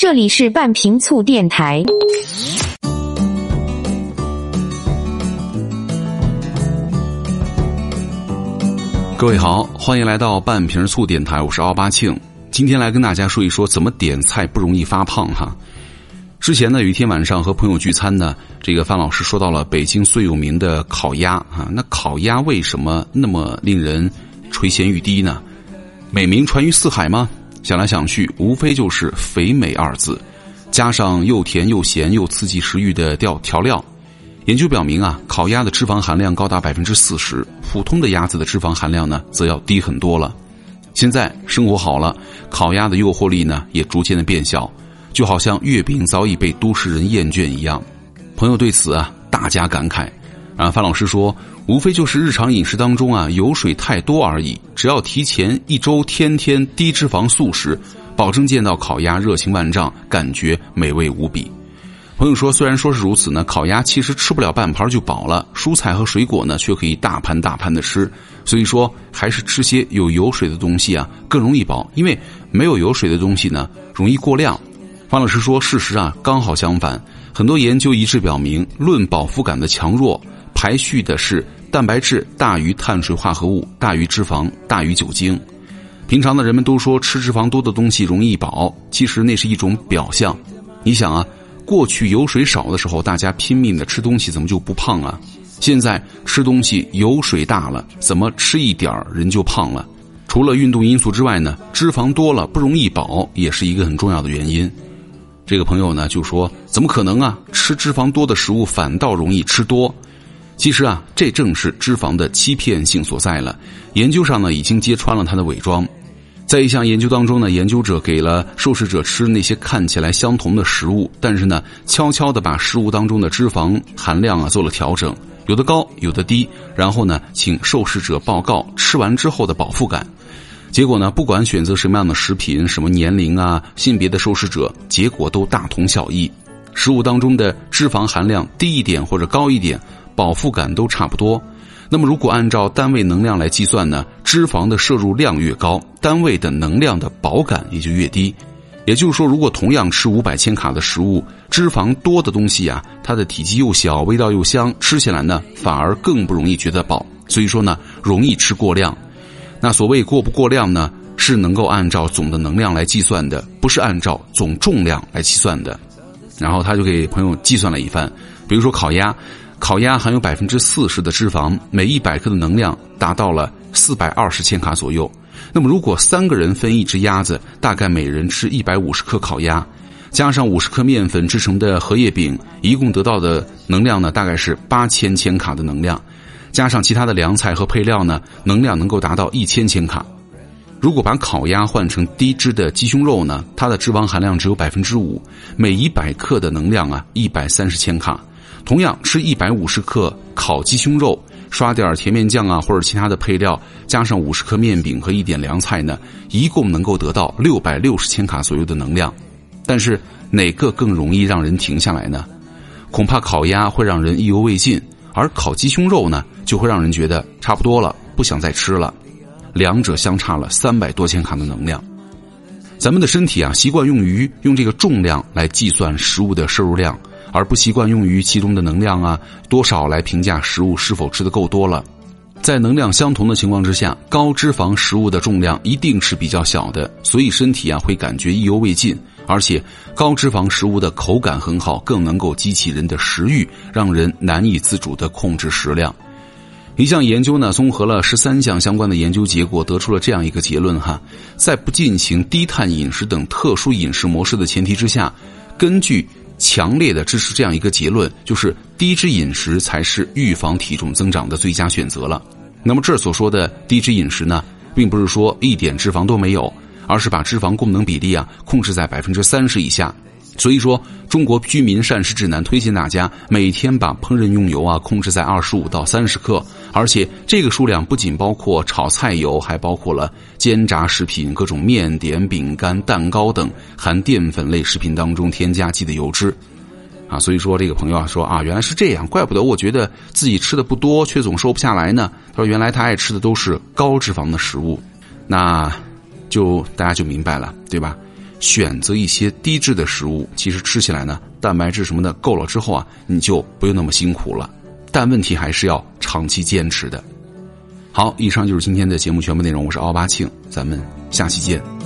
这里是半瓶醋电台。各位好，欢迎来到半瓶醋电台，我是奥巴庆。今天来跟大家说一说怎么点菜不容易发胖哈。之前呢，有一天晚上和朋友聚餐呢，这个范老师说到了北京最有名的烤鸭啊。那烤鸭为什么那么令人垂涎欲滴呢？美名传于四海吗？想来想去，无非就是肥美二字，加上又甜又咸又刺激食欲的调调料。研究表明啊，烤鸭的脂肪含量高达百分之四十，普通的鸭子的脂肪含量呢，则要低很多了。现在生活好了，烤鸭的诱惑力呢，也逐渐的变小，就好像月饼早已被都市人厌倦一样。朋友对此啊，大加感慨。啊，范老师说，无非就是日常饮食当中啊，油水太多而已。只要提前一周，天天低脂肪素食，保证见到烤鸭热情万丈，感觉美味无比。朋友说，虽然说是如此呢，烤鸭其实吃不了半盘就饱了，蔬菜和水果呢却可以大盘大盘的吃。所以说，还是吃些有油水的东西啊更容易饱，因为没有油水的东西呢容易过量。方老师说，事实啊刚好相反，很多研究一致表明，论饱腹感的强弱，排序的是蛋白质大于碳水化合物大于脂肪大于酒精。平常的人们都说吃脂肪多的东西容易饱，其实那是一种表象。你想啊。过去油水少的时候，大家拼命的吃东西，怎么就不胖啊？现在吃东西油水大了，怎么吃一点儿人就胖了？除了运动因素之外呢，脂肪多了不容易饱，也是一个很重要的原因。这个朋友呢就说：“怎么可能啊？吃脂肪多的食物反倒容易吃多？其实啊，这正是脂肪的欺骗性所在了。研究上呢已经揭穿了它的伪装。”在一项研究当中呢，研究者给了受试者吃那些看起来相同的食物，但是呢，悄悄的把食物当中的脂肪含量啊做了调整，有的高，有的低，然后呢，请受试者报告吃完之后的饱腹感。结果呢，不管选择什么样的食品，什么年龄啊、性别的受试者，结果都大同小异。食物当中的脂肪含量低一点或者高一点，饱腹感都差不多。那么，如果按照单位能量来计算呢？脂肪的摄入量越高，单位的能量的饱感也就越低。也就是说，如果同样吃五百千卡的食物，脂肪多的东西啊，它的体积又小，味道又香，吃起来呢反而更不容易觉得饱。所以说呢，容易吃过量。那所谓过不过量呢，是能够按照总的能量来计算的，不是按照总重量来计算的。然后他就给朋友计算了一番，比如说烤鸭。烤鸭含有百分之四十的脂肪，每一百克的能量达到了四百二十千卡左右。那么，如果三个人分一只鸭子，大概每人吃一百五十克烤鸭，加上五十克面粉制成的荷叶饼，一共得到的能量呢，大概是八千千卡的能量。加上其他的凉菜和配料呢，能量能够达到一千千卡。如果把烤鸭换成低脂的鸡胸肉呢，它的脂肪含量只有百分之五，每一百克的能量啊，一百三十千卡。同样吃一百五十克烤鸡胸肉，刷点甜面酱啊，或者其他的配料，加上五十克面饼和一点凉菜呢，一共能够得到六百六十千卡左右的能量。但是哪个更容易让人停下来呢？恐怕烤鸭会让人意犹未尽，而烤鸡胸肉呢，就会让人觉得差不多了，不想再吃了。两者相差了三百多千卡的能量。咱们的身体啊，习惯用于用这个重量来计算食物的摄入量。而不习惯用于其中的能量啊多少来评价食物是否吃的够多了，在能量相同的情况之下，高脂肪食物的重量一定是比较小的，所以身体啊会感觉意犹未尽，而且高脂肪食物的口感很好，更能够激起人的食欲，让人难以自主的控制食量。一项研究呢，综合了十三项相关的研究结果，得出了这样一个结论哈，在不进行低碳饮食等特殊饮食模式的前提之下，根据。强烈的支持这样一个结论，就是低脂饮食才是预防体重增长的最佳选择了。那么这所说的低脂饮食呢，并不是说一点脂肪都没有，而是把脂肪功能比例啊控制在百分之三十以下。所以说，中国居民膳食指南推荐大家每天把烹饪用油啊控制在二十五到三十克，而且这个数量不仅包括炒菜油，还包括了煎炸食品、各种面点、饼干、蛋糕等含淀粉类食品当中添加剂的油脂。啊，所以说这个朋友啊说啊，原来是这样，怪不得我觉得自己吃的不多，却总瘦不下来呢。他说，原来他爱吃的都是高脂肪的食物，那就大家就明白了，对吧？选择一些低脂的食物，其实吃起来呢，蛋白质什么的够了之后啊，你就不用那么辛苦了。但问题还是要长期坚持的。好，以上就是今天的节目全部内容，我是奥巴庆，咱们下期见。